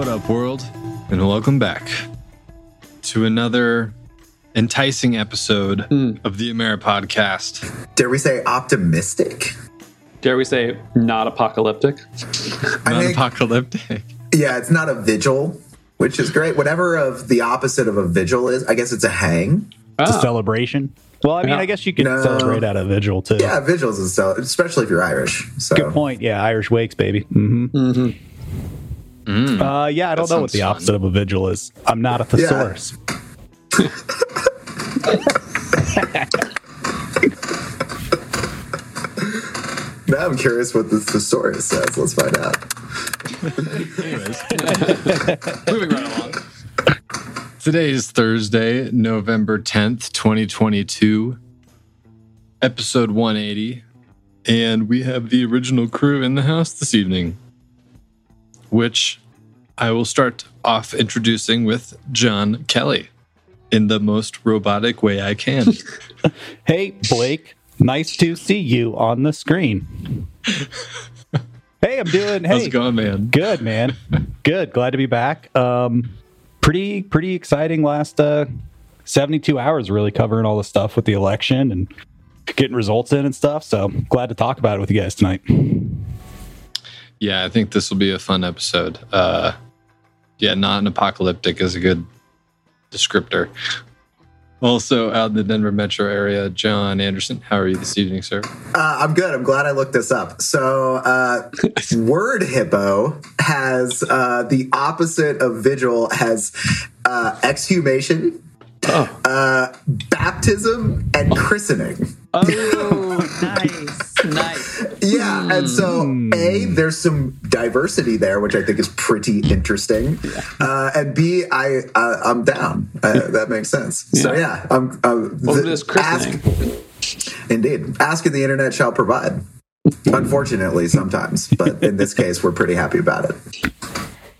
What up, world? And welcome back to another enticing episode Mm. of the Ameri podcast. Dare we say optimistic? Dare we say not apocalyptic? I Non think, apocalyptic. yeah, it's not a vigil, which is great. Whatever of the opposite of a vigil is, I guess it's a hang. It's a celebration. Well, I mean, Yeah. I guess you can No. celebrate at a vigil too. Yeah, vigils is so, especially if you're Irish. So Good point. Yeah, Irish wakes, baby. hmm mhm. Uh, yeah, I don't That know what the sounds opposite of a vigil is. I'm not a thesaurus. now I'm curious what the thesaurus says. Let's find out. Anyways, Moving right along. today is Thursday, November 10th, 2022, episode 180. And we have the original crew in the house this evening, which I will start off introducing with John Kelly in the most robotic way I can. Hey, Blake. Nice to see you on the screen. hey, I'm doing. Hey, How's it going, man? good man. Good. Glad to be back. Um, pretty pretty exciting last uh 72 hours. Really covering all the stuff with the election and getting results in and stuff. So glad to talk about it with you guys tonight. Yeah, I think this will be a fun episode. Uh, yeah, not an apocalyptic is a good descriptor. Also, out in the Denver metro area, John Anderson. How are you this evening, sir? Uh, I'm good. I'm glad I looked this up. So, uh, word hippo has uh, the opposite of vigil has uh, exhumation, Oh, uh, baptism, and christening. Oh nice, nice. Yeah, and so a there's some diversity there, which I think is pretty interesting. Uh, and b I uh, I'm down. Uh, that makes sense. So yeah, I'm. Uh, What the- is christening? ask- indeed, asking the internet shall provide. Unfortunately, sometimes, but in this case, we're pretty happy about it.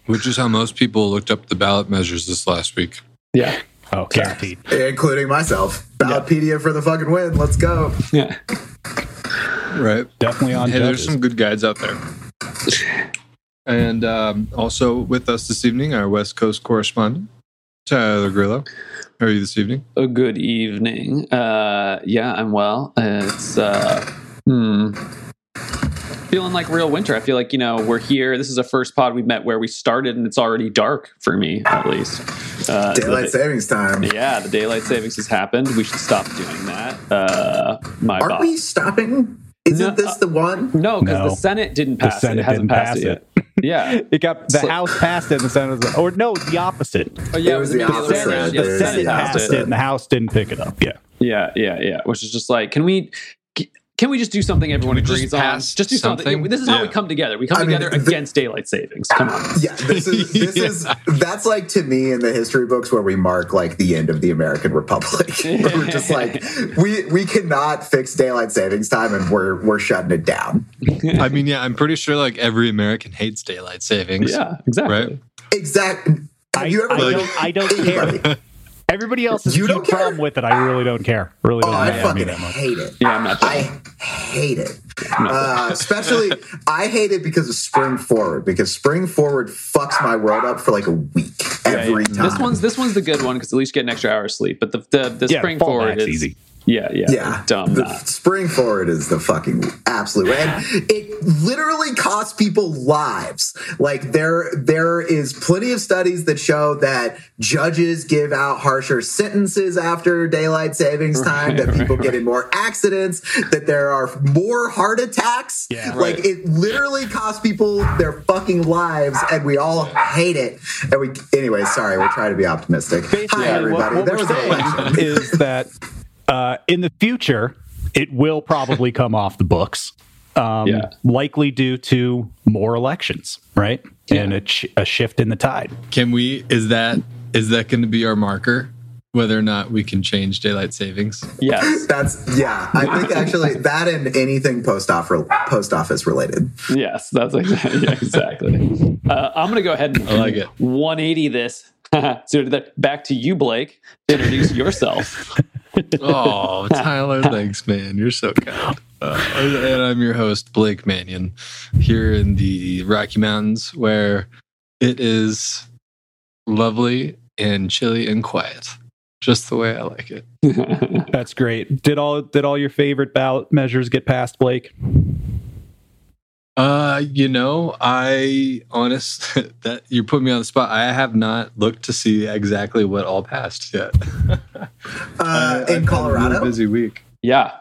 Which is how most people looked up the ballot measures this last week. Yeah, Oh, guaranteed. including myself. Ballotpedia for the fucking win. Let's go. yeah. Right. Definitely on Hey, there's some good guides out there. And um, also with us this evening, our West Coast correspondent, Tyler Grillo. How are you this evening? A good evening. Uh, yeah, I'm well. It's uh. Feeling like real winter. I feel like you know we're here. This is the first pod we met where we started, and it's already dark for me, at least. Uh, Daylight the- savings time. Yeah, the daylight savings has happened. We should stop doing that. Uh, my Aren't boss. we stopping? Isn't No, this the one? No, because No. the Senate didn't pass it. Senate It hasn't passed pass it yet. Yeah. It got the So- House passed it, and the Senate was, or no, the opposite. Oh, yeah, It was the maybe other opposite. around. Yeah, It the was Senate passed passed it. it, and the House didn't pick it up. Yeah. Yeah, yeah, yeah. Which is just like, can we? Can we just do something everyone we just agrees on? pass Just do something. something? This is how we come together. We come I mean, together the- against daylight savings. Come on. Yeah, this is this is that's like to me in the history books where we mark like the end of the American Republic. We're just like we we cannot fix daylight savings time and we're we're shutting it down. I mean, yeah, I'm pretty sure like every American hates daylight savings. Yeah, exactly. Right? Exactly. Have I, you ever I like, don't, I don't care. Everybody else has You a don't huge problem with it. I really don't care. Really Oh, doesn't I matter to me fucking that much. hate it. Yeah, I'm not. I hate it. Uh, especially, I hate it because of Spring Forward. Because Spring Forward fucks my world up for like a week Yeah, every yeah. time. This one's this one's the good one because at least you get an extra hour of sleep. But the the, the Yeah, spring forward fallback's is easy. Yeah, yeah, Yeah, dumb. The not. spring forward is the fucking absolute, and it literally costs people lives. Like there, there is plenty of studies that show that judges give out harsher sentences after daylight savings time. Right, that people right, get in more accidents. That there are more heart attacks. Yeah. like it literally costs people their fucking lives, and we all hate it. And we, anyway, sorry, we're trying to be optimistic. Basically, Hi, everybody. what, what there we're was saying is that uh, in the future, it will probably come off the books. Um, Yeah. Likely due to more elections, right? And a, ch- a shift in the tide. Can we? Is that is that going to be our marker? Whether or not we can change daylight savings? Yes, That's yeah. I think actually that and anything post office post office related. yes, that's exactly. Yeah, exactly. Uh, I'm gonna go ahead and I like it. 180 this. so back to you, Blake. To introduce yourself. Oh, Tyler, thanks, man. You're so kind. Uh, and I'm your host, Blake Mannion, here in the Rocky Mountains, where It is lovely and chilly and quiet, just the way I like it. That's great. Did all did all your favorite ballot measures get passed, Blake? Uh, you know, I honest that you put me on the spot. I have not looked to see exactly what all passed yet. Uh, I- I've had in a Colorado, real busy week. yeah.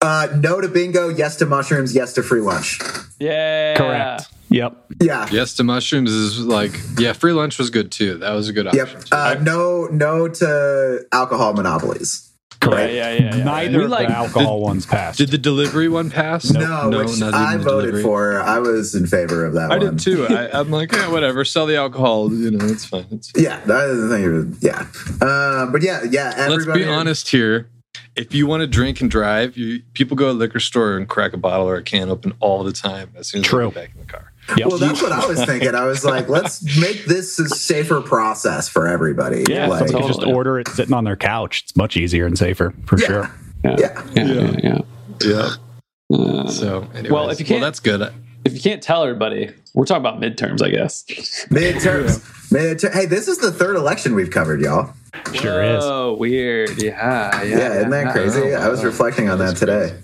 uh, no to bingo, yes to mushrooms, yes to free lunch. Yeah. Correct. Yep. Yeah. Yes to mushrooms is like yeah. Free lunch was good too. That was a good option. Yep. Uh, no, no to alcohol monopolies. Yeah, yeah, yeah, yeah. Neither We of like- the alcohol ones passed. Did the delivery one pass? No, which not I voted delivery. for. I was in favor of that one. I one. did too. I, I'm like, yeah, whatever. Sell the alcohol. You know, it's fine. It's Yeah, that is the thing. Yeah, uh, but yeah, yeah. Let's be honest here. If you want to drink and drive, you people go to a liquor store and crack a bottle or a can open all the time as soon as True. they get back in the car. Yep. Well, that's what I was thinking. I was like, let's make this a safer process for everybody. Yeah, like, They could just order it sitting on their couch. It's much easier and safer for Yeah. sure. Yeah. yeah. Yeah, yeah, yeah. Yeah. Uh, So, anyways, Well, if you can't- well, that's good. if you can't tell everybody, we're talking about midterms, I guess. Midterms. Midter- hey, this is the third election we've covered, y'all. Sure is. Oh, weird. Yeah, yeah. Yeah, isn't that yeah. crazy? I was reflecting on that today.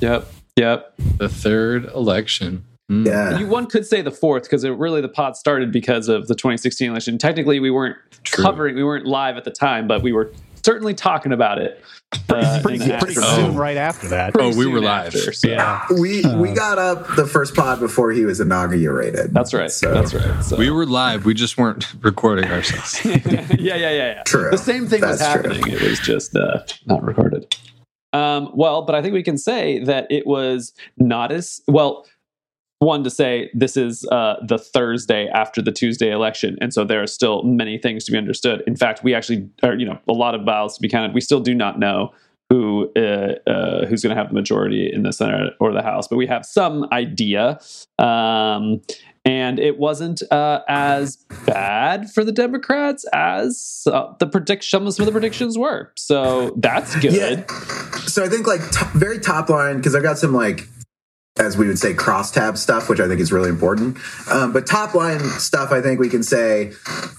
Yep, yep. The third election. Hmm. Yeah. You, one could say the fourth because it really the pod started because of the 2016 election. Technically, we weren't True. covering, we weren't live at the time, but we were certainly talking about it. Uh, Pretty, in the pretty aftermath. soon right after that. Pretty Oh, we were live. after, so- Yeah. We we got up the first pod before he was inaugurated. That's right. So- That's right. So. We were live. We just weren't recording ourselves. yeah, yeah, yeah, yeah. True. The same thing was That's true. happening. It was just uh, not recorded. Um, well, but I think we can say that it was not as well. One to say this is uh, the Thursday after the Tuesday election, and so there are still many things to be understood. In fact, we actually, are, you know, a lot of ballots to be counted. We still do not know who uh, uh, who's going to have the majority in the Senate or the House, but we have some idea. Um, and it wasn't uh, as bad for the Democrats as uh, the prediction some of the predictions were. So that's good. Yeah. So I think like t- very top line because I've got some like as we would say crosstab stuff, which I think is really important. Um, but top line stuff, I think we can say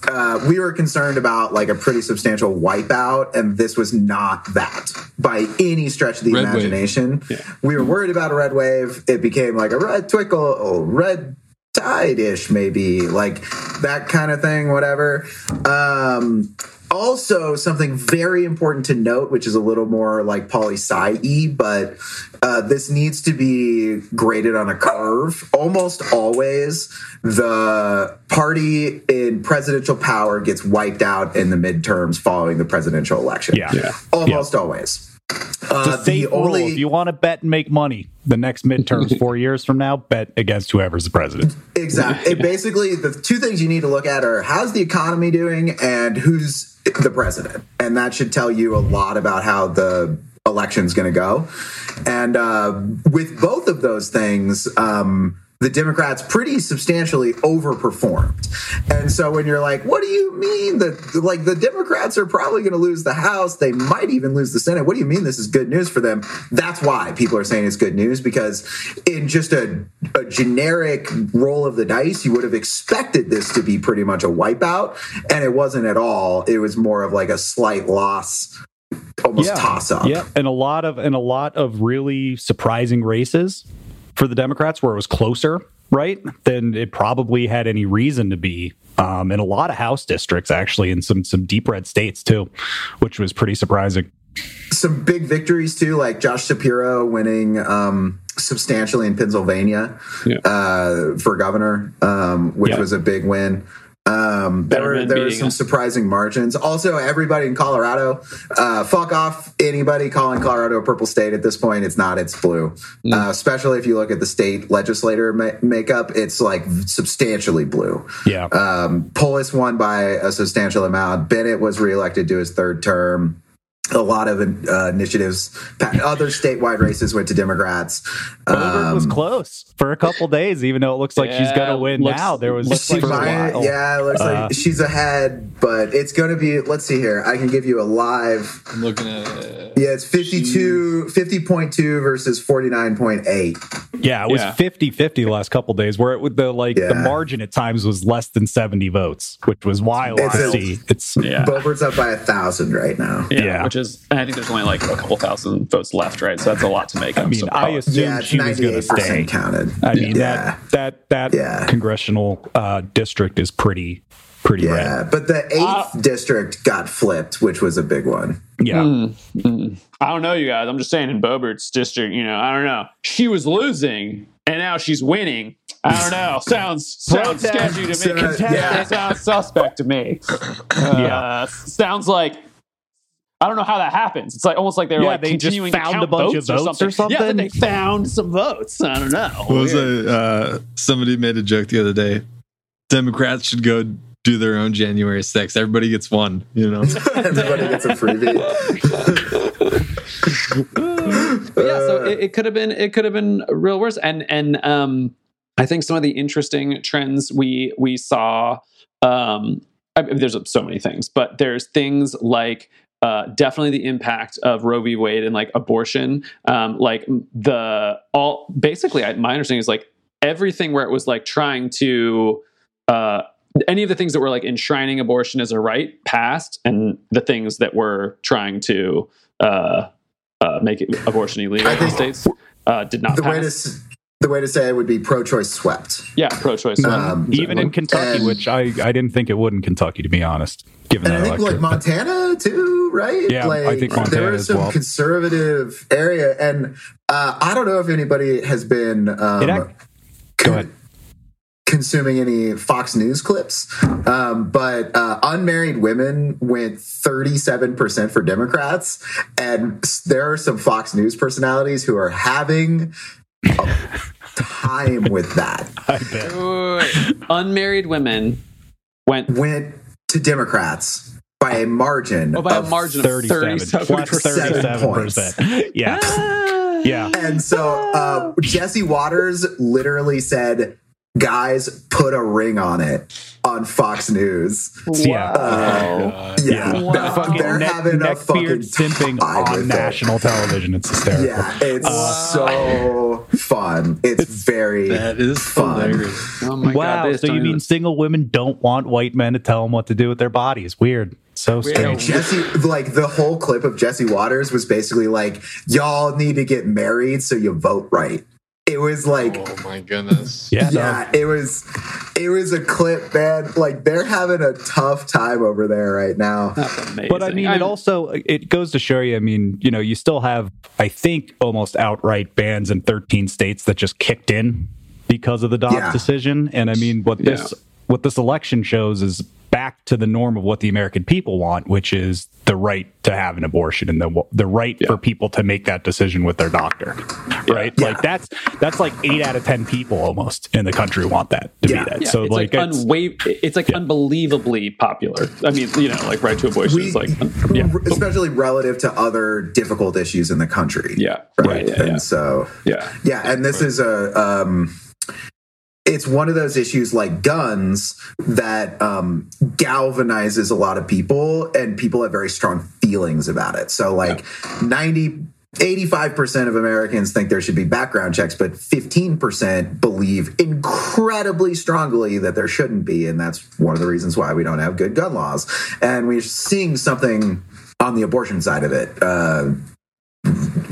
uh, we were concerned about like a pretty substantial wipeout, and this was not that by any stretch of the Red imagination. Yeah. We were worried about a red wave. It became like a red twinkle, red tide ish, maybe like that kind of thing, whatever. Um, also, something very important to note, which is a little more like poli sci but uh, this needs to be graded on a curve. Almost always, the party in presidential power gets wiped out in the midterms following the presidential election. Yeah. Yeah. Almost always. Uh, a safe rule. If you want to bet and make money, the next midterms four years from now, bet against whoever's the president. Exactly. It basically, the two things you need to look at are how's the economy doing and who's the president, and that should tell you a lot about how the election's going to go. And uh, with both of those things, um, the Democrats pretty substantially overperformed. And so when you're like, what do you mean that like the Democrats are probably going to lose the House? They might even lose the Senate. What do you mean this is good news for them? That's why people are saying it's good news because in just a, a generic roll of the dice, you would have expected this to be pretty much a wipeout. And it wasn't at all. It was more of like a slight loss, almost toss up. Yeah, and a lot of and a lot of really surprising races for the Democrats where it was closer, right, than it probably had any reason to be. Um, in a lot of House districts, actually, in some some deep red states too, which was pretty surprising. some big victories too, like Josh Shapiro winning um, substantially in Pennsylvania Yeah. uh, for governor, um, which Yeah. was a big win. Um, there were there were some surprising margins. Also, everybody in Colorado, uh, fuck off anybody calling Colorado a purple state at this point. It's not. It's blue. Mm. Uh, especially if you look at the state legislator ma- makeup, it's like substantially blue. Yeah, Um, Polis won by a substantial amount. Bennet was reelected to his third term. A lot of uh, initiatives, other statewide races went to Democrats. Boebert was Um, close for a couple days, even though it looks like she's going to win looks- now. There was looks she like for a might- while. yeah, it looks Uh, like she's ahead but it's going to be. Let's see here. I can give you a live. I'm looking at it. Yeah, it's 52, 50.2 versus 49.8. Yeah, it was Yeah. 50 50 the last couple days, where it would the like the margin at times was less than 70 votes, which was wild It's to a- see. It's Yeah. Boebert's up by a thousand right now. Yeah, Yeah. Which is I think there's only like a couple thousand votes left, right? So that's a lot to make. I mean, so I assumed Yeah, she was going to stay. counted. I mean yeah. that that that Yeah. congressional uh, district is pretty pretty Yeah, red. but the eighth Ah. district got flipped, which was a big one. Yeah, Mm. I don't know, you guys. I'm just saying in Boebert's district, you know, I don't know. She was losing and now she's winning. I don't know. Sounds sounds sketchy to So, me. yeah. Sounds suspect to me. Uh, Yeah. Sounds like I don't know how that happens. It's like almost like they're Yeah, like they just continuing to found count a bunch of votes votes or Yeah, something. then they found some votes. I don't know. What was Weird. it? Uh, somebody made a joke the other day. Democrats should go do their own January 6th. Everybody gets one, you know? Everybody gets a freebie. but yeah, so it, it could have been it could have been real worse. And and um, I think some of the interesting trends we we saw. Um, I mean, there's so many things, but there's things like uh, definitely the impact of Roe v. Wade and like abortion. Um, like the all basically, I, my understanding is like everything where it was like trying to. Uh, any of the things that were like enshrining abortion as a right passed, and the things that were trying to uh, uh, make it, abortion illegal in the states uh, did not the way to pass. The way to say it would be pro-choice swept. yeah, pro-choice. Um, even in Kentucky, and- which I I didn't think it would in Kentucky to be honest, given And I that think like. Montana too, right? Yeah, like, I think Montana there as was some well. conservative area, and uh, I don't know if anybody has been um, It ac- Go ahead. consuming any Fox News clips, um, but uh, unmarried women went 37% for Democrats. And there are some Fox News personalities who are having a time with that. I bet. Wait, wait. Unmarried women went Went to Democrats by a margin. oh, by a margin of 37 37 plus 37 points. percent. Yeah, Ah. yeah. And so uh, Jesse Watters literally said, guys, put a ring on it on Fox News. Yeah. Wow. Yeah. Uh, oh yeah, Wow. They're, fucking they're neck, having a fucking simping time with on it. national television. It's hysterical. Yeah, it's Wow. so fun. It's, very That is Fun. hilarious. Oh my wow. god! so you mean even- single women don't want white men to tell them what to do with their bodies? Weird. So Weird. strange. Jesse, like the whole clip of Jesse Watters was basically like, y'all need to get married so you vote right. It was like, Oh my goodness. Yeah. no. yeah, it was, it was a clip, man. Like they're having a tough time over there right now. But I mean, it I'm- also it goes to show you. I mean, you know, you still have, I think, almost outright bans in 13 states that just kicked in because of the Dobbs Yeah. decision. And I mean, what this what this election shows is back to the norm of what the American people want, which is the right to have an abortion and the the right Yeah. for people to make that decision with their doctor. Right? Yeah. Like that's that's like eight out of ten people almost in the country want that to Yeah. be that. Yeah, so it's like, like, it's, unwa- it's like unbelievably popular. I mean, you know, like right to abortion We- is like, yeah, especially relative to other difficult issues in the country. yeah, Right. right, yeah, and yeah, so, yeah. yeah, and this is a, um, it's one of those issues like guns that um, galvanizes a lot of people, and people have very strong feelings about it. So, like, 90. 85% of Americans think there should be background checks, but 15% believe incredibly strongly that there shouldn't be. And that's one of the reasons why we don't have good gun laws. And we're seeing something on the abortion side of it. Uh,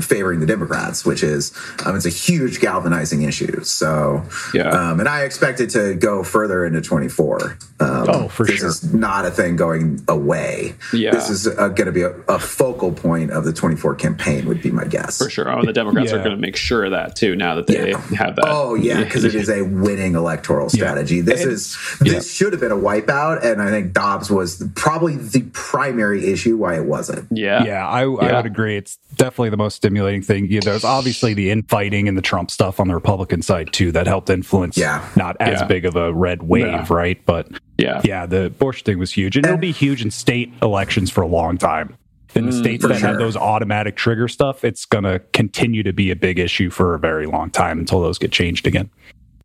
favoring the Democrats, which is um, it's a huge galvanizing issue. So, Yeah. um, and I expect it to go further into 24. Um, Oh, for this sure. is not a thing going away. Yeah. this is uh, going to be a, a focal point of the 24 campaign. Would be my guess. For sure. Oh, and the Democrats are going to make sure of that too. Now that they Yeah. have that. Oh yeah, because it is a winning electoral strategy. This And- is this should have been a wipeout, and I think Dobbs was probably the primary issue why it wasn't. Yeah. Yeah, I, I would agree. It's definitely the most stimulating thing. Yeah, there's obviously the infighting and the Trump stuff on the Republican side too that helped influence. Yeah. not as Yeah. big of a red wave, Yeah. right? But Yeah. yeah, the abortion thing was huge, and it'll be huge in state elections for a long time. In the mm, states that sure. have those automatic trigger stuff, it's going to continue to be a big issue for a very long time until those get changed again.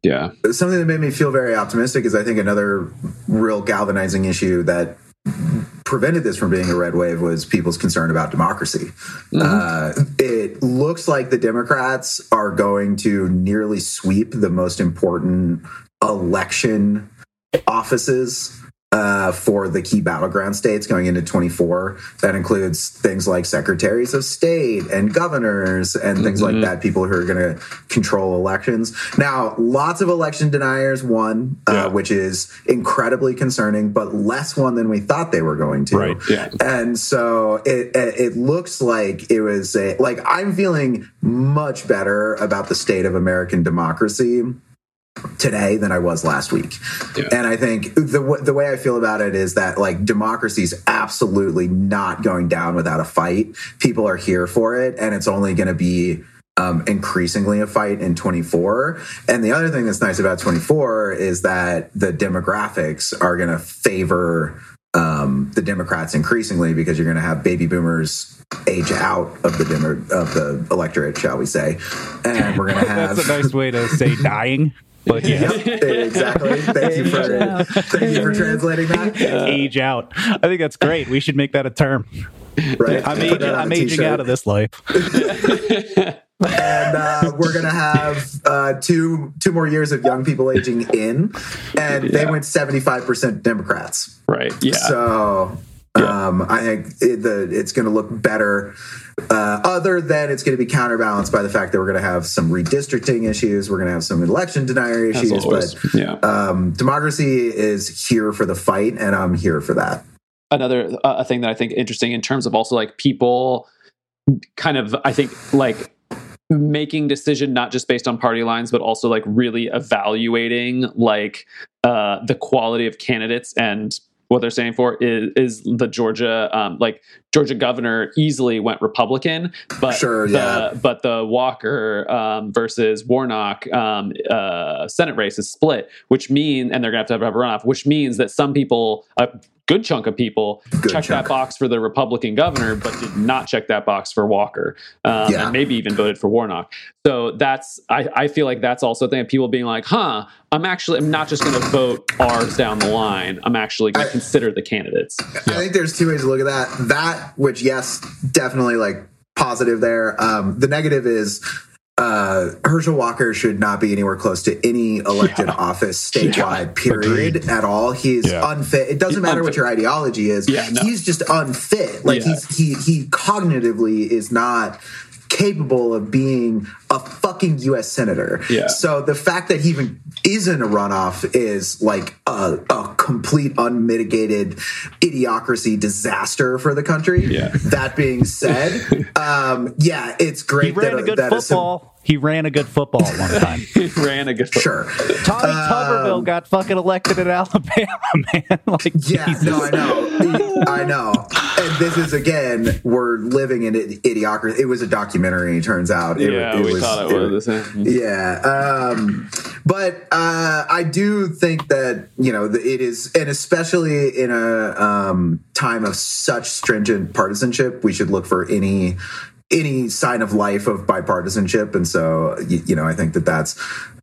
Yeah. Something that made me feel very optimistic is I think another real galvanizing issue that prevented this from being a red wave was people's concern about democracy. Uh, it looks like the Democrats are going to nearly sweep the most important election offices uh, for the key battleground states going into 24. That includes things like secretaries of state and governors and things like that, people who are going to control elections. Now, lots of election deniers won, uh, which is incredibly concerning, but less one than we thought they were going to. Right. Yeah. And so it it it looks like it was a like I'm feeling much better about the state of American democracy today than I was last week. Yeah. And I think the the way I feel about it is that like democracy is absolutely not going down without a fight. People are here for it, and it's only going to be um, increasingly a fight in 24. And the other thing that's nice about 24 is that the demographics are going to favor um, the Democrats increasingly because you're going to have baby boomers age out of the demo- of the electorate, shall we say, and we're going to have That's a nice way to say dying. But yeah, Yep, exactly. Thank you for thank you for translating that. age out. I think that's great. We should make that a term. Right, I'm, Put aging, I'm aging out of this life. and uh, we're gonna have uh, two two more years of young people aging in, and they went seventy five percent Democrats. Right. Yeah. So um, I think it, the, it's going to look better. Uh, other than it's going to be counterbalanced by the fact that we're going to have some redistricting issues, we're going to have some election denier issues, but yeah. um, democracy is here for the fight, and I'm here for that. another uh, a thing that I think interesting in terms of also like people kind of I think like making decision not just based on party lines but also like really evaluating like uh the quality of candidates and what they're standing for is is the Georgia um like Georgia governor easily went Republican but Sure, the, yeah. but the Walker um, versus Warnock um, uh, Senate race is split, which means, and they're going to have to have a runoff, which means that some people, a good chunk of people, Good checked chunk. that box for the Republican governor, but did not check that box for Walker, um, Yeah. and maybe even voted for Warnock. So that's, I, I feel like that's also a thing of people being like, huh, I'm actually, I'm not just going to vote ours down the line. I'm actually going to consider the candidates. I think there's two ways to look at that. That, which yes, definitely like positive there. Um, the negative is uh, Herschel Walker should not be anywhere close to any elected office statewide, period, Agreed. at all. He is Yeah. unfit. It doesn't matter what your ideology is. Yeah, no. He's just unfit. Like Yeah. he's he he cognitively is not capable of being a fucking U.S. senator. Yeah. So the fact that he even is in a runoff is like a, a complete unmitigated idiocracy disaster for the country. Yeah. That being said, um, yeah, it's great He ran that a good that football. He ran a good football one time. He ran a good sure. Tommy Tuberville got fucking elected in Alabama, man. like, Yeah, Jesus. no, I know, I know. And this is again, we're living in it- idiocracy. It was a documentary. It turns out. It, Yeah, it we was, thought it was. Yeah, um, but uh, I do think that you know it is, and especially in a um, time of such stringent partisanship, we should look for any any sign of life of bipartisanship, and so you, you know I think that that's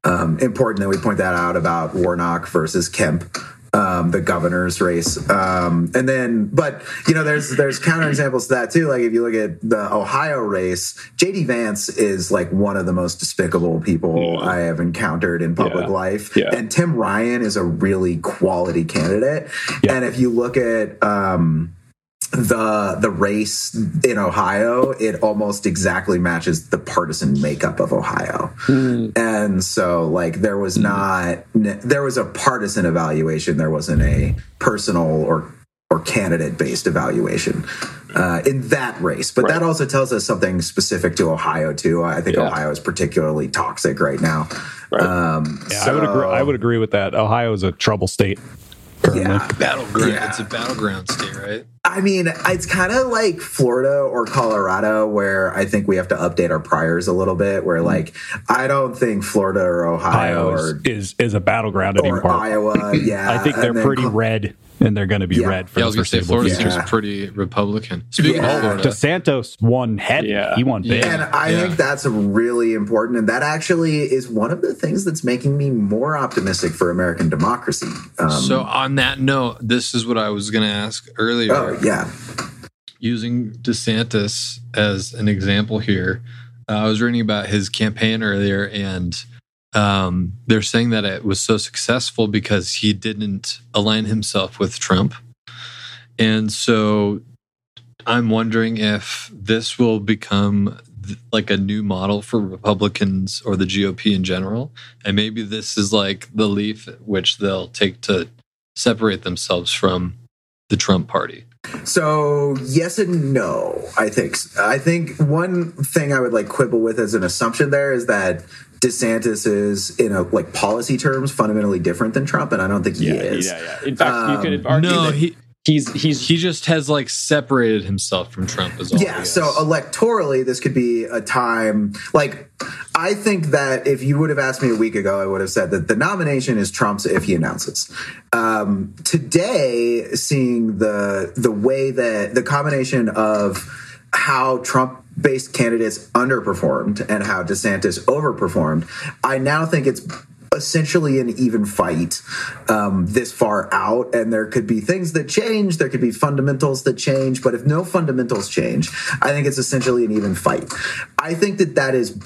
um, important that we point that out about Warnock versus Kemp. Um, the governor's race, um, and then, but you know, there's there's counterexamples to that too. Like if you look at the Ohio race, JD Vance is like one of the most despicable people Yeah. I have encountered in public Yeah. life, Yeah. and Tim Ryan is a really quality candidate. And if you look at um, the the race in Ohio, it almost exactly matches the partisan makeup of Ohio. And so like there was not there was a partisan evaluation, there wasn't a personal or or candidate based evaluation uh, in that race. But that also tells us something specific to Ohio too. I think Yeah. Ohio is particularly toxic right now. Right. Um, Yeah, I would agree. I would agree with that. Ohio is a trouble state. Currently. Yeah, Battleground. Yeah. It's a battleground state, right? I mean, it's kind of like Florida or Colorado, where I think we have to update our priors a little bit. Where, mm-hmm. like, I don't think Florida or Ohio Ohio is, or, is is a battleground or anymore. Iowa, yeah, I think they're pretty Col- red. And they're going to be Yeah. red for Yeah, I the was gonna say foreseeable Florida future. Yeah. seems pretty Republican. Speaking Yeah. of Florida, DeSantis won heavy. Yeah. He won big. And I Yeah. think that's really important. And that actually is one of the things that's making me more optimistic for American democracy. Um, so on that note, this is what I was going to ask earlier. oh, yeah. using DeSantis as an example here, uh, I was reading about his campaign earlier, and um, they're saying that it was so successful because he didn't align himself with Trump. And so I'm wondering if this will become th- like a new model for Republicans or the GOP in general. And maybe this is like the leaf which they'll take to separate themselves from the Trump party. So yes and no. I think. I think one thing I would like quibble with as an assumption there is that DeSantis is, in a like policy terms, fundamentally different than Trump, and I don't think he Yeah, is. yeah, yeah. In fact, Um, you could argue No, that he he's he's he just has like separated himself from Trump as all. Yeah, so electorally, this could be a time like I think that if you would have asked me a week ago, I would have said that the nomination is Trump's if he announces. Um, today, seeing the the way that the combination of how Trump based candidates underperformed and how DeSantis overperformed, I now think it's essentially an even fight um, this far out. And there could be things that change. There could be fundamentals that change. But if no fundamentals change i think it's essentially an even fight. I think that that is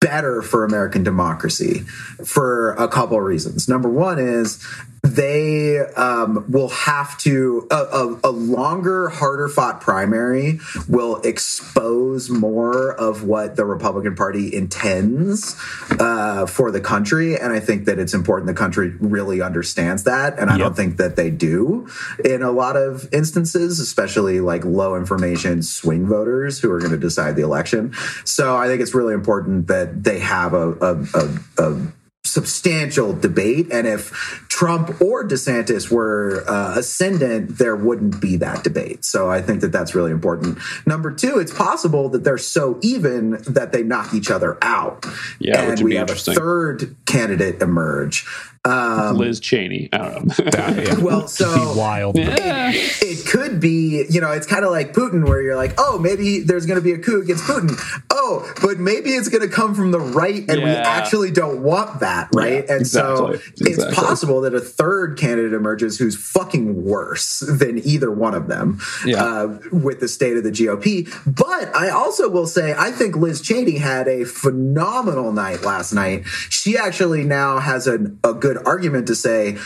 better for american democracy for a couple of reasons. Number one is they um, will have to a, a, a longer harder fought primary will expose more of what the republican party intends uh, for the country and i think that it's important the country really understands that and i Yep. don't think that they do in a lot of instances especially like low information swing voters who are going to decide the election so i think it's really important that they have a, a, a, a substantial debate. And if Trump or DeSantis were uh, ascendant, there wouldn't be that debate. So I think that that's really important. Number two, it's possible that they're so even that they knock each other out. Yeah, which and would we be have a third candidate emerge. Um, Liz Cheney. I don't know. Yeah. well, so Be wild. yeah. it could be, you know, it's kind of like Putin, where you're like, oh, maybe there's going to be a coup against Putin. Oh, but maybe it's going to come from the right, and we actually don't want that, right? Yeah, and so it's Exactly. possible that a third candidate emerges who's fucking worse than either one of them Yeah. uh, with the state of the GOP. But I also will say, I think Liz Cheney had a phenomenal night last night. She actually now has an, a good argument to say,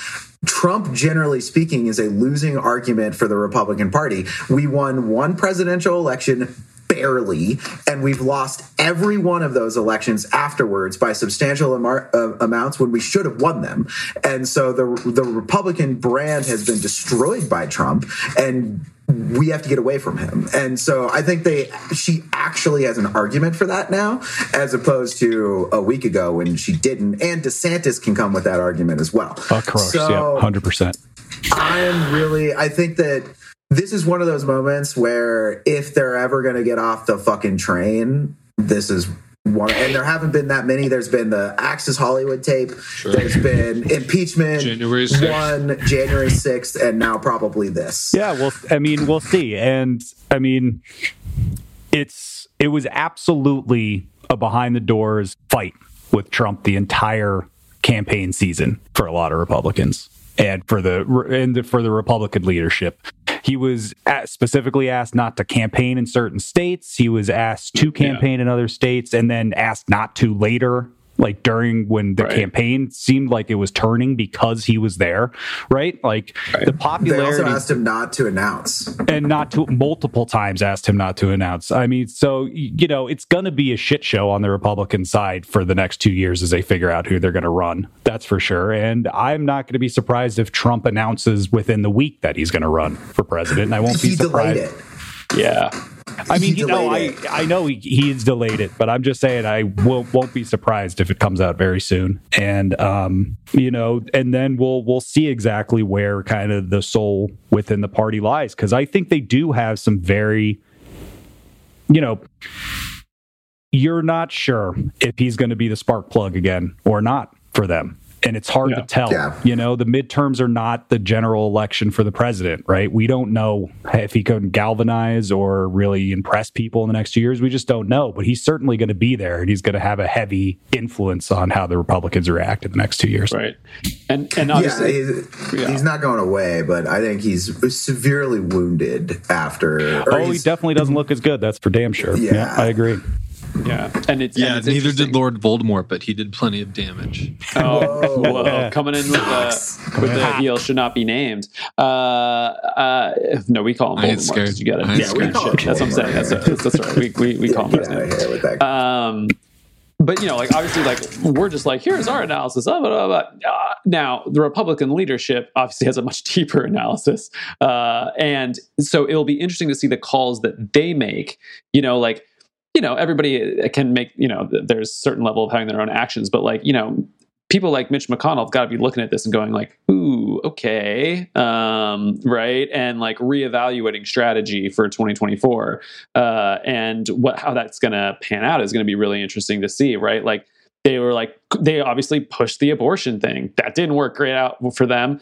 Trump, generally speaking, is a losing argument for the Republican Party. We won one presidential election barely, and we've lost every one of those elections afterwards by substantial amar- uh, amounts when we should have won them. And so the the Republican brand has been destroyed by Trump, and we have to get away from him. And so I think they she actually has an argument for that now, as opposed to a week ago when she didn't. And DeSantis can come with that argument as well. Of course, So- yeah, hundred percent. I am really, I think that this is one of those moments where if they're ever going to get off the fucking train, this is one. And there haven't been that many. There's been the Access Hollywood tape. There's been impeachment. January 6th. One, January 6th, and now probably this. Yeah, well, I mean, we'll see. And I mean, it's it was absolutely a behind the doors fight with Trump the entire campaign season for a lot of Republicans and for the and for the Republican leadership. He was specifically asked not to campaign in certain states. He was asked to campaign in other states, and then asked not to later. Like during when the Right. campaign seemed like it was turning because he was there, right? Like the popularity. They also asked him not to announce. and not to multiple times asked him not to announce. I mean, so you know, it's going to be a shit show on the Republican side for the next two years as they figure out who they're going to run. That's for sure. And I'm not going to be surprised if Trump announces within the week that he's going to run for president. And I won't be He delayed surprised. it. Yeah. I mean, you know, I. I know he, he's delayed it, but I'm just saying I won't, won't be surprised if it comes out very soon. And um, you know, and then we'll we'll see exactly where kind of the soul within the party lies because I think they do have some very, you know, you're not sure if he's going to be the spark plug again or not for them. And it's hard Yeah. to tell. Yeah. You know, the midterms are not the general election for the president, right? We don't know if he can galvanize or really impress people in the next two years. We just don't know. But he's certainly going to be there, and he's going to have a heavy influence on how the Republicans react in the next two years. Right. And and Yeah, he's, Yeah. he's not going away, but I think he's severely wounded after. Oh, he definitely doesn't look as good. That's for damn sure. Yeah, Yeah. I agree. Yeah. And it's Yeah, and it's neither did Lord Voldemort, but he did plenty of damage. Oh, Whoa. whoa. coming in with the with the heel should not be named. Uh, uh, no, we call him I ain't Voldemort. You got it. ain't Yeah, we call him That's what I'm saying. That's, that's, that's right. We we, we call him by Get his out name. of here with that. Um, but you know, like obviously, like we're just like here's our analysis of it. Blah, blah, blah. Uh, now, the Republican leadership obviously has a much deeper analysis, uh, and so it'll be interesting to see the calls that they make. You know, like you know, everybody can make you know, there's certain level of having their own actions, but like you know. People like Mitch McConnell have got to be looking at this and going like, "Ooh, okay, um, right," and like reevaluating strategy for 2024 uh, and what how that's going to pan out is going to be really interesting to see, right? Like they were like they obviously pushed the abortion thing that didn't work great out for them,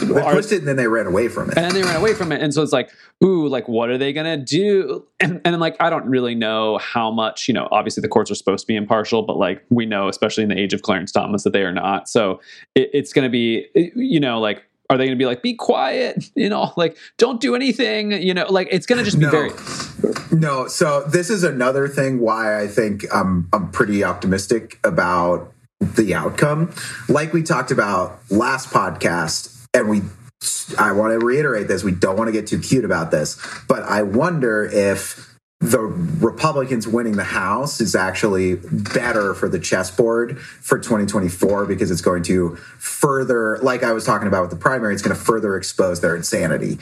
They pushed it and then they ran away from it. and then they ran away from it, and so it's like, ooh, like what are they going to do? And and like I don't really know how much you know. Obviously, the courts are supposed to be impartial, but like we know, especially in the age of Clarence Thomas, that they are not. So it, it's going to be, you know, like. Are they going to be like, be quiet, you know, like don't do anything, you know, like it's going to just be No. very, No, so this is another thing why I think I'm I'm pretty optimistic about the outcome. Like we talked about last podcast, and we I want to reiterate this, we don't want to get too cute about this, but I wonder if the Republicans winning the House is actually better for the chessboard for 2024 because it's going to further, like I was talking about with the primary, it's going to further expose their insanity.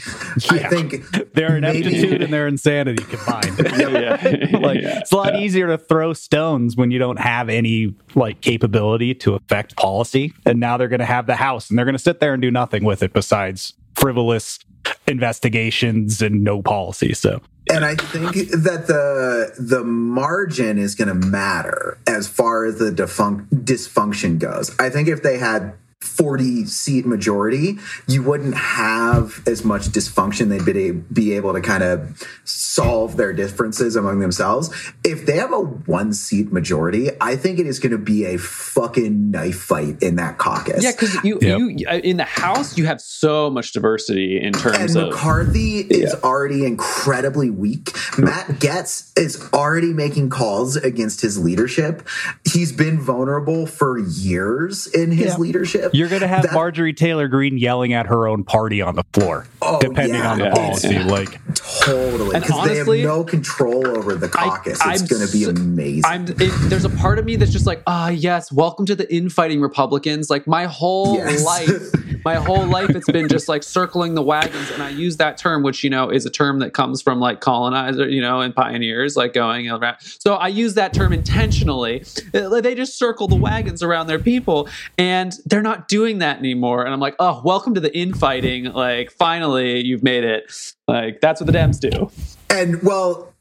I think Their maybe- ineptitude and their insanity combined. yeah, like yeah. it's a lot easier to throw stones when you don't have any like capability to affect policy and now they're going to have the house and they're going to sit there and do nothing with it besides frivolous investigations and no policy so and I think that the the margin is going to matter as far as the defun- dysfunction goes. I think if they had 40 seat majority, you wouldn't have as much dysfunction. They'd be, be able to kind of solve their differences among themselves. If they have a one seat majority, I think it is going to be a fucking knife fight in that caucus. Yeah, because you, Yep. you uh, in the House you have so much diversity in terms And of McCarthy is Yeah. already incredibly weak. Matt Gaetz is already making calls against his leadership. He's been vulnerable for years in his Yeah. leadership. you're going to have That- marjorie taylor greene yelling at her own party on the floor Oh, depending yeah. on the Yeah. policy like totally because they have honestly, no control over the caucus. it's I'm going to be so- amazing. I'm it, there's a part of me that's just like ah yes welcome to the infighting Republicans like my whole Yes. life my whole life it's been just like circling the wagons and I use that term which you know is a term that comes from like colonizer you know and pioneers like going around so I use that term intentionally they just circle the wagons around their people and they're not doing that anymore and I'm like oh welcome to the infighting like finally you've made it like that's what the Dems do and well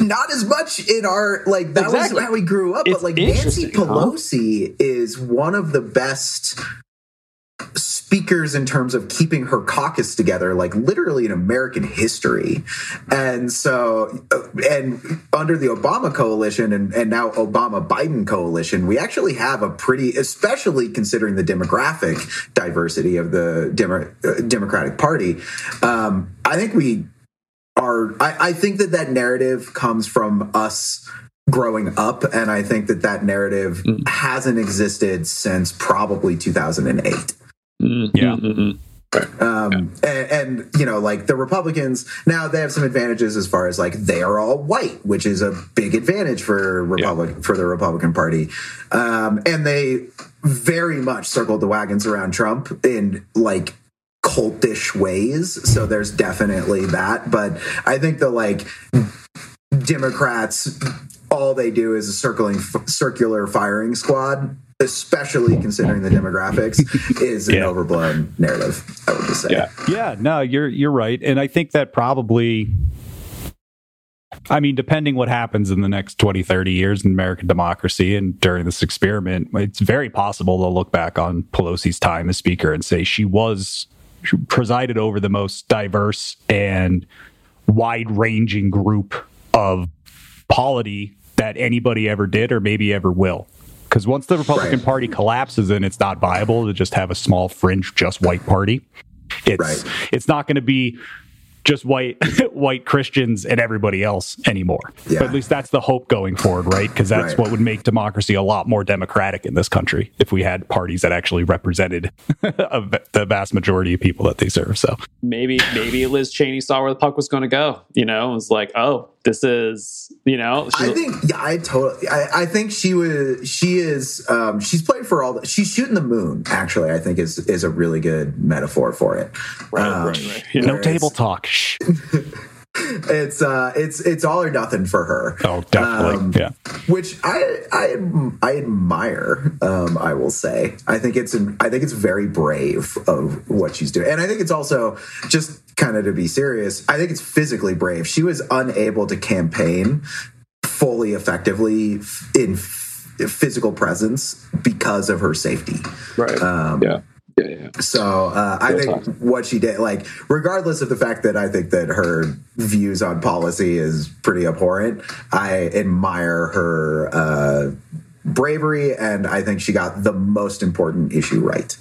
not as much in our like that Exactly. was how we grew up It's but like nancy interesting, huh? pelosi is one of the best speakers in terms of keeping her caucus together like literally in american history and so uh, and under the obama coalition and, and now obama biden coalition we actually have a pretty especially considering the demographic diversity of the Demo, uh, democratic party um, i think we are I, I think that that narrative comes from us growing up and i think that that narrative Mm. hasn't existed since probably 2008 Yeah. Mm-mm. um, and, and you know like the republicans now they have some advantages as far as like they are all white which is a big advantage for republic for the republican party. Um, and they very much circled the wagons around trump in like cultish ways. So there's definitely that. But i think the like democrats all they do is a circling circular firing squad especially considering the demographics is an Yeah. overblown narrative i would just say Yeah. Yeah, no, you're you're right, and I think that probably I mean, depending what happens in the next 20, 30 years in American democracy and during this experiment, it's very possible they'll look back on Pelosi's time as Speaker and say she was she presided over the most diverse and wide ranging group of polity that anybody ever did or maybe ever will. Because once the Republican Right. Party collapses and it's not viable to just have a small fringe, just white party, it's Right. it's not going to be just white white Christians and everybody else anymore. Yeah. But at least that's the hope going forward, right? Because that's Right. what would make democracy a lot more democratic in this country if we had parties that actually represented a v- the vast majority of people that they serve. So maybe maybe Liz Cheney saw where the puck was going to go. You know, it was like, oh, this is you know. I think yeah, I totally I, I think she was she is um she's played for all the she's shooting the moon, actually, I think is is a really good metaphor for it. Right, Um, right, right. Yeah. no table talk. It's uh it's it's all or nothing for her. Oh, definitely. Um, yeah. which I I I admire. Um, I will say, I think it's I think it's very brave of what she's doing, and I think it's also just kind of to be serious. I think it's physically brave. She was unable to campaign fully effectively in physical presence because of her safety. right. Um, yeah. Yeah, yeah. so uh, I think what she did, like, regardless of the fact that I think that her views on policy is pretty abhorrent, I admire her uh, bravery, and I think she got the most important issue right.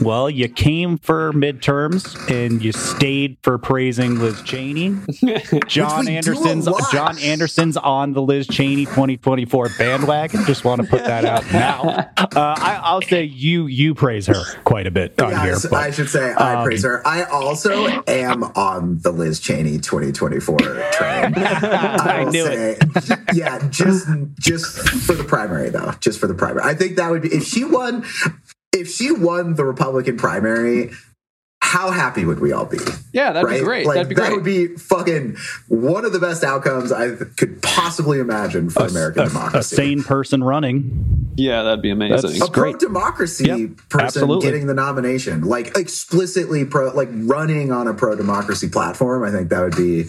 Well, you came for midterms and you stayed for praising Liz Cheney. John we do a Anderson's. John Anderson's on the Liz Cheney 2024 bandwagon. Just want to put that out now. Uh, I, I'll say you you praise her quite a bit on Yeah, here. I- but- I should say I um, praise her. I also am on the Liz Cheney 2024 train. I will knew it. say, Yeah, just just for the primary though. Just for the primary. I think that would be if she won if she won the Republican primary, how happy would we all be? Yeah, that'd right? be great. Like that'd be that would be fucking one of the best outcomes I could possibly imagine for American a, a sane person running. yeah, that'd be amazing. That's- a great. pro democracy Yep, person absolutely. getting the nomination, like explicitly pro, like running on a pro democracy platform. I think that would be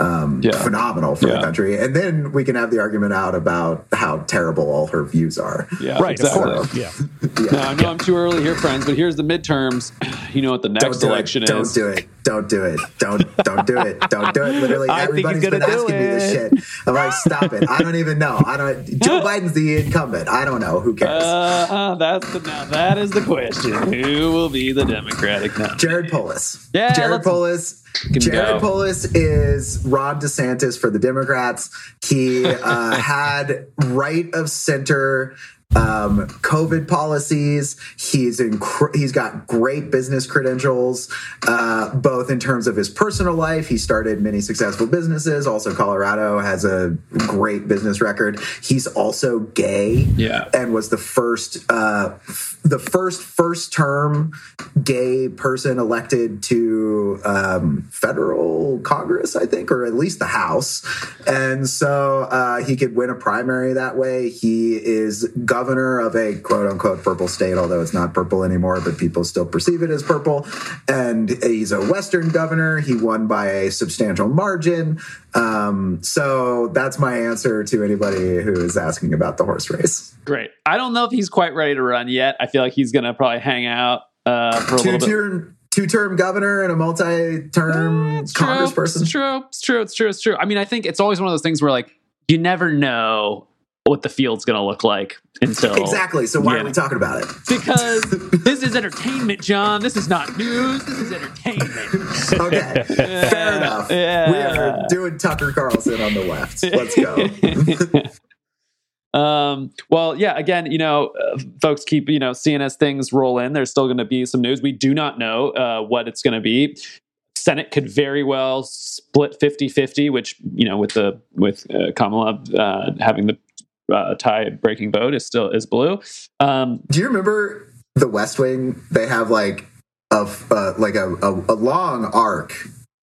um, Yeah. phenomenal for the country. And then we can have the argument out about how terrible all her views are. yeah, Right, exactly. Yeah. Yeah. No, I know I'm too early here, friends, but here's the midterms. You know what the Don't next do election it. Don't do it. Don't do it. Don't don't do it. Don't do it. Literally I think he's everybody's gonna been do asking me this shit. I'm like, stop it. I don't even know. I don't Joe Biden's the incumbent. I don't know. Who cares? Uh, that's the now that is the question. Who will be the Democratic nominee? Jared Polis. Yeah, Jared let's- Polis. Jared. Polis is Ron DeSantis for the Democrats. He uh, had right of center um, COVID policies. He's inc- he's got great business credentials, uh, both in terms of his personal life. He started many successful businesses. Also, Colorado has a great business record. He's also gay Yeah. and was the first uh, f- the first first term gay person elected to um, federal Congress, I think, or at least the House. And so uh, he could win a primary that way. He is governor of a quote unquote purple state, although it's not purple anymore, but people still perceive it as purple. And he's a Western governor. He won by a substantial margin. Um, so that's my answer to anybody who is asking about the horse race. Great. I don't know if he's quite ready to run yet. I feel like he's going to probably hang out uh, for a two little bit. term two term governor and a multi term It's true. congressperson. It's true. It's true. It's true. It's true. I mean, I think it's always one of those things where like you never know what the field's going to look like until Exactly. So why Yeah. are we talking about it? because this is entertainment, John. This is not news. This is entertainment. Okay, fair enough. Yeah. We are doing Tucker Carlson on the left. Let's go. um, well, yeah. Again, you know, uh, folks keep you know seeing as things roll in. There's still going to be some news. We do not know uh, what it's going to be. Senate could very well split 50-50, which you know, with the with uh, Kamala uh, having the uh, tie breaking vote is still is blue. Um, Do you remember the West Wing? They have like a uh, like a, a, a long arc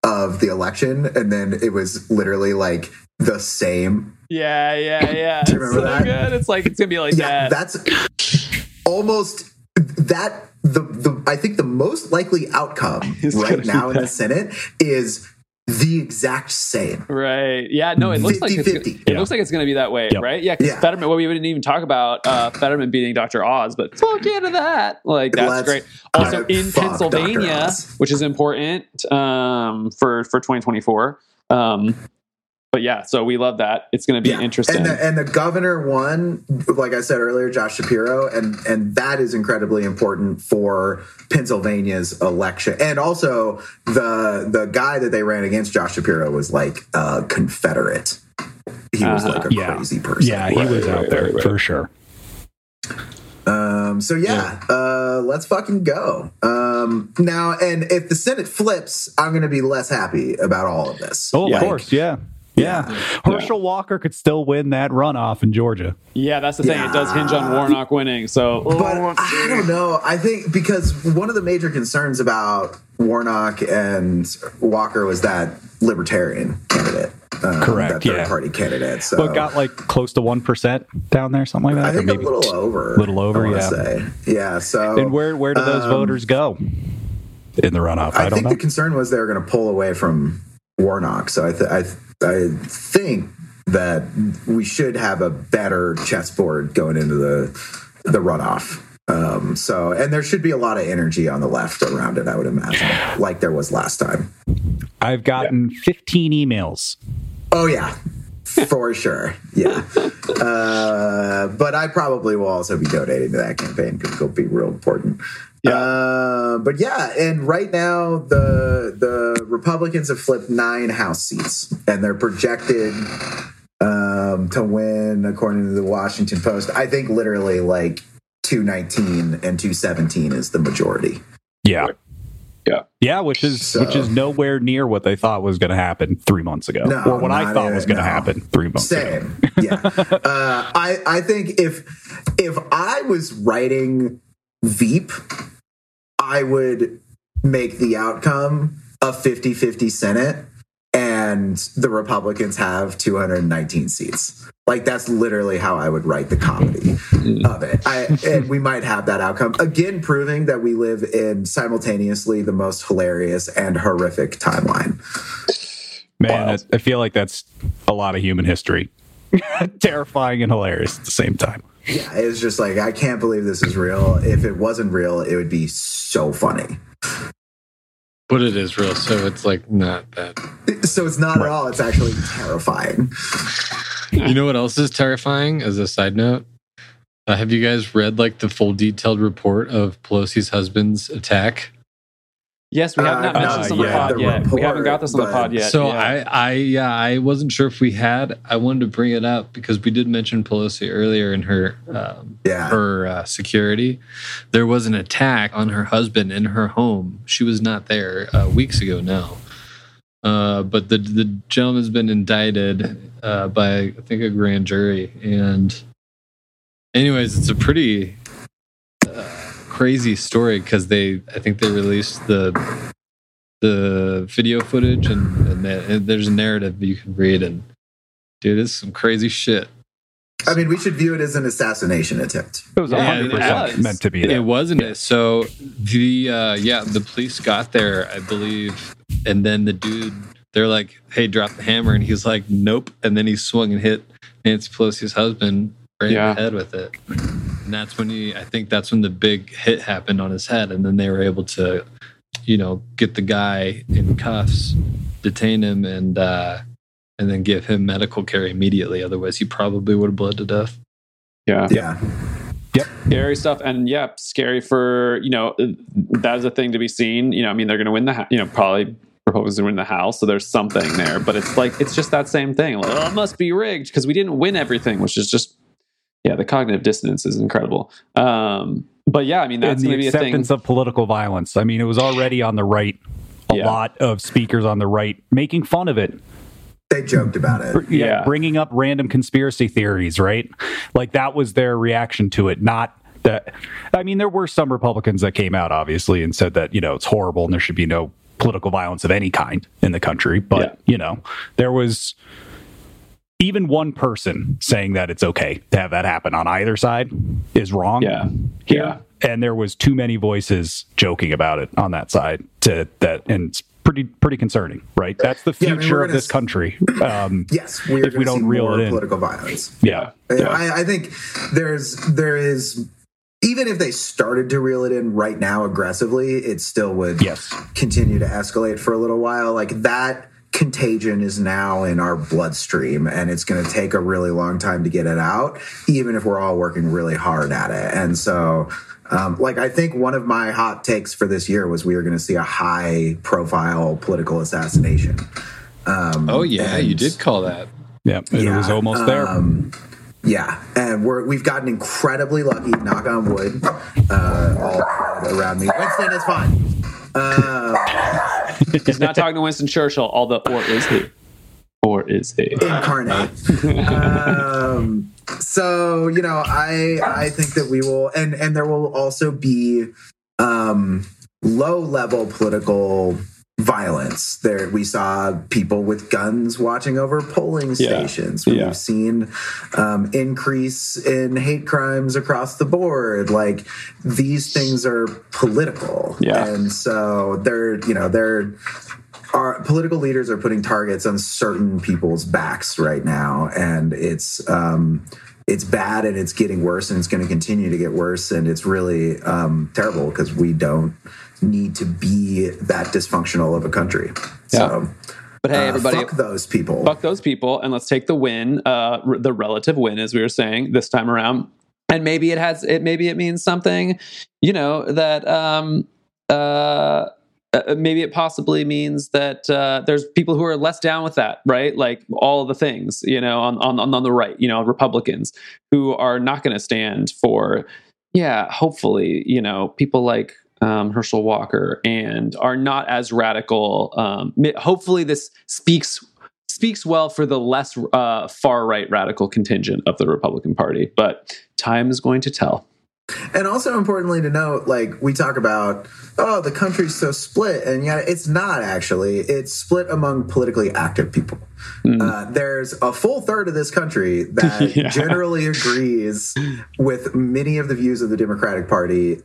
of the election, and then it was literally like the same. yeah, yeah, yeah. Do you remember so that? good. It's like it's gonna be like Yeah, that. that's almost that. The, the I think the most likely outcome right now in the. Senate is the exact same. Right. Yeah. No, it looks like it's, 50-50. it looks like it's going to be that way, Yep. right? Yeah. Because Yeah. Fetterman. Well, we didn't even talk about uh, Fetterman beating Dr. Oz, but fuck into that. Like that's Let's- great. Also Yeah, in. Pennsylvania, which is important um, for for 2024. Um, but yeah, so we love that. It's going to be interesting. And the, and the governor won, like I said earlier, Josh Shapiro, and and that is incredibly important for Pennsylvania's election. And also the the guy that they ran against, Josh Shapiro, was like a Confederate. He was Uh-huh. like a Yeah. crazy person. Yeah, he was out right, there right, right. for sure. Um, so yeah, Uh, let's fucking go. Um, now, and if the Senate flips, I'm going to be less happy about all of this. Oh, of course, yeah. Yeah. Herschel Walker could still win that runoff in Georgia. yeah, that's the thing. It does hinge on Warnock winning. So, But I don't know. I think because one of the major concerns about Warnock and Walker was that libertarian candidate, um, Correct, that third yeah. party candidate. So But got like close to 1% down there, something like that. I think or a little over. Little over, I yeah. Say. Yeah. So And where, where do those um, voters go in the runoff? I, I, don't think know. the concern was they were going to pull away from Warnock. So I, th- I, th- I think that we should have a better chessboard going into the the runoff. Um, so, and there should be a lot of energy on the left around it. I would imagine, like there was last time. I've gotten 15 emails. Oh yeah, for sure. Yeah, uh, but I probably will also be donating to that campaign because it'll be real important. Yeah. Uh, but yeah, and right now the the Republicans have flipped nine House seats, and they're projected um, to win, according to the Washington Post. I think literally like two nineteen and two seventeen is the majority. Yeah. Yeah. Yeah, which is So- which is nowhere near what they thought was going to happen three months ago, No, or what I thought it, was going to no. happen three months ago. Same. Yeah. uh, I I think if if I was writing Veep, I would make the outcome a 50-50 Senate and the Republicans have 219 seats. Like that's literally how I would write the comedy of it. I, and we might have that outcome again, proving that we live in simultaneously the most hilarious and horrific timeline. Man, Wild. I, I feel like that's a lot of human history. Terrifying and hilarious at the same time. Yeah, it's just like I can't believe this is real. If it wasn't real, it would be so funny. But it is real, so it's like not that. So it's not at all. It's actually terrifying. You know what else is terrifying? As a side note, uh, have you guys read like the full detailed report of Pelosi's husband's attack? Yes, we have not Uh, mentioned this on the yeah, pod the yet. we haven't got this on the pod yet. so yeah. I, I, yeah, I wasn't sure if we had. I wanted to bring it up because we did mention Pelosi earlier in her, um, Yeah. her uh, security. There was an attack on her husband in her home. She was not there uh, weeks ago now. Uh, but the the gentleman's been indicted uh, by I think a grand jury, and anyways, it's a pretty uh, crazy story because they I think they released the the video footage and, and, that- and there's a narrative you can read and dude, it's some crazy shit. I mean, we should view it as an assassination attempt. It was 100% it was. meant to be. It wasn't it. So the uh yeah, the police got there, I believe, and then the dude they're like, "Hey, drop the hammer," and he's like, "Nope," and then he swung and hit Nancy Pelosi's husband right Yeah. in the head with it. And that's when he, I think that's when the big hit happened on his head, and then they were able to, you know, get the guy in cuffs, detain him, and uh and then give him medical care immediately. Otherwise, he probably would have bled to death. yeah. Yeah. Yep. Scary stuff and yep, scary for you know that is a thing to be seen you know i mean they're going to win the you know probably republicans to win the house so there's something there but it's like it's just that same thing like oh, it must be rigged because we didn't win everything which is just yeah the cognitive dissonance is incredible um but yeah i mean that's going the to be a thing acceptance of political violence. I mean, it was already on the right. A Yeah. lot of speakers on the right making fun of it. They joked about Br- it. yeah, Yeah. bringing up random conspiracy theories, right? Like that was their reaction to it. Not that. I mean, there were some Republicans that came out obviously and said that you know it's horrible and there should be no political violence of any kind in the country. But Yeah. you know, there was even one person saying that it's okay to have that happen on either side is wrong. yeah here. yeah And there was too many voices joking about it on that side to that and it's pretty pretty concerning, right? That's the Yeah, I mean, future we're of this s- country. Um, Yes, we If we don't reel it in. political violence. yeah, Yeah. I, I think there's there is even if they started to reel it in right now aggressively, it still would Yes. continue to escalate for a little while. Like that contagion is now in our bloodstream and it's going to take a really long time to get it out, even if we're all working really hard at it. And so, um, like, I think one of my hot takes for this year was we were going to see a high profile political assassination. Um, Oh yeah, you did call that. yeah, it was almost there. um, yeah, and we're we've gotten incredibly lucky. Knock on wood. Uh, all around me. Winston is fine. Uh, He's not talking to Winston Churchill, although, or is he? Or is he? incarnate. um, so you know, I I think that we will, and and there will also be um, low level political violence. There, we saw people with guns watching over polling Yeah. stations. We've Yeah. seen um, increase in hate crimes across the board. Like these things are political, Yeah. and so they're you know they're our political leaders are putting targets on certain people's backs right now, and it's um, it's bad and it's getting worse and it's going to continue to get worse and it's really um, terrible because we don't need to be that dysfunctional of a country. So, But hey, uh, everybody, fuck those people. fuck those people and let's take the win uh r- the relative win as we were saying this time around and maybe it has it maybe it means something you know that um uh uh, maybe it possibly means that uh, there's people who are less down with that, right? Like all the things, you know, on on on the right, you know, Republicans who are not going to stand for, yeah, hopefully, you know, people like um, Herschel Walker and are not as radical. Um, hopefully, this speaks speaks well for the less uh, far right radical contingent of the Republican Party. But time is going to tell. And also importantly to note, like we talk about, oh, the country's so split, and yet it's not actually. It's split among politically active people. Mm. Uh, there's a full third of this country that Yeah. generally agrees with many of the views of the Democratic Party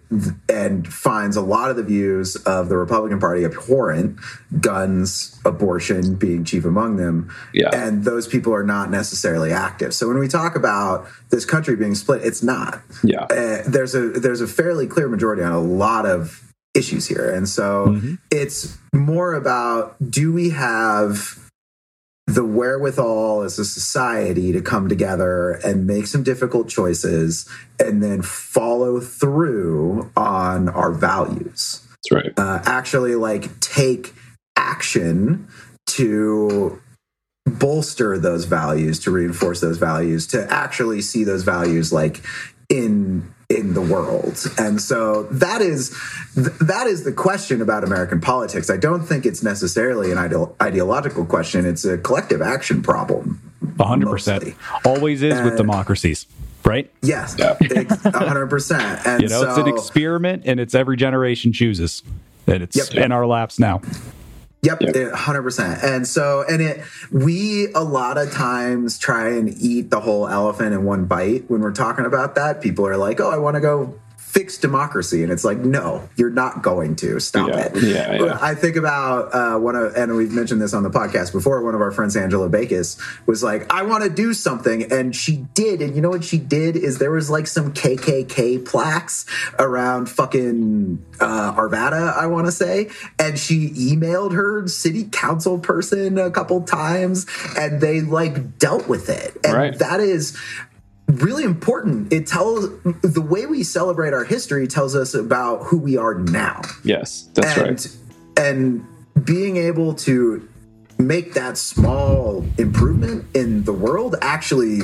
and finds a lot of the views of the Republican Party abhorrent, guns, abortion being chief among them. Yeah. And those people are not necessarily active. So when we talk about this country being split, it's not Yeah. uh, there's a there's a fairly clear majority on a lot of issues here and so it's more about do we have the wherewithal as a society to come together and make some difficult choices and then follow through on our values That's right. uh, actually like take action to bolster those values to reinforce those values to actually see those values like in in the world and so that is th- that is the question about american politics i don't think it's necessarily an ideal, ideological question it's a collective action problem hundred percent. mostly. Always is with Uh, democracies, right? yes Yeah. ex- 100% and You know, it's an experiment, and it's every generation chooses, and it's Yep. in our laps now. Yep, Yep. 100%. And so, and it, we a lot of times try and eat the whole elephant in one bite when we're talking about that. People are like, oh, I want to go fix democracy. And it's like, no, you're not going to. Stop Yeah, it. yeah, yeah. I think about uh, one of, and we've mentioned this on the podcast before. One of our friends, Angela Bakis, was like, I want to do something. And she did. And you know what she did is there was like some KKK plaques around fucking uh, Arvada, I want to say. And she emailed her city council person a couple times and they like dealt with it. And Right. that is really important. It tells the way we celebrate our history tells us about who we are now. Yes, that's and right. and being able to make that small improvement in the world actually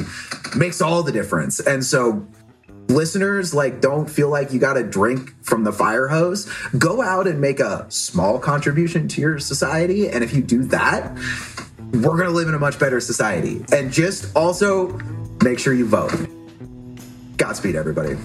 makes all the difference. And so listeners like don't feel like you got to drink from the fire hose go out and make a small contribution to your society and if you do that we're going to live in a much better society and just also make sure you vote. Godspeed everybody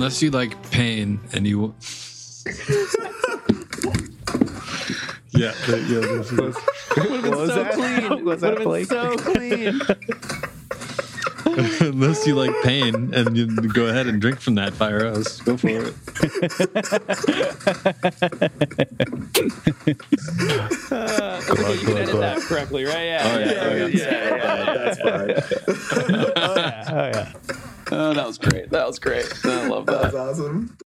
Unless you like pain and you. yeah, that, yeah, this is. Would have been so clean. Was that Blake? so clean. Unless you like pain and you go ahead and drink from that fire hose, go for it. uh, okay, on, you can on, that correctly, right? Yeah, oh, yeah, oh, yeah, yeah, yeah, yeah, oh, yeah, oh, yeah, yeah, yeah oh, that was great. That was great. I love that. That was awesome.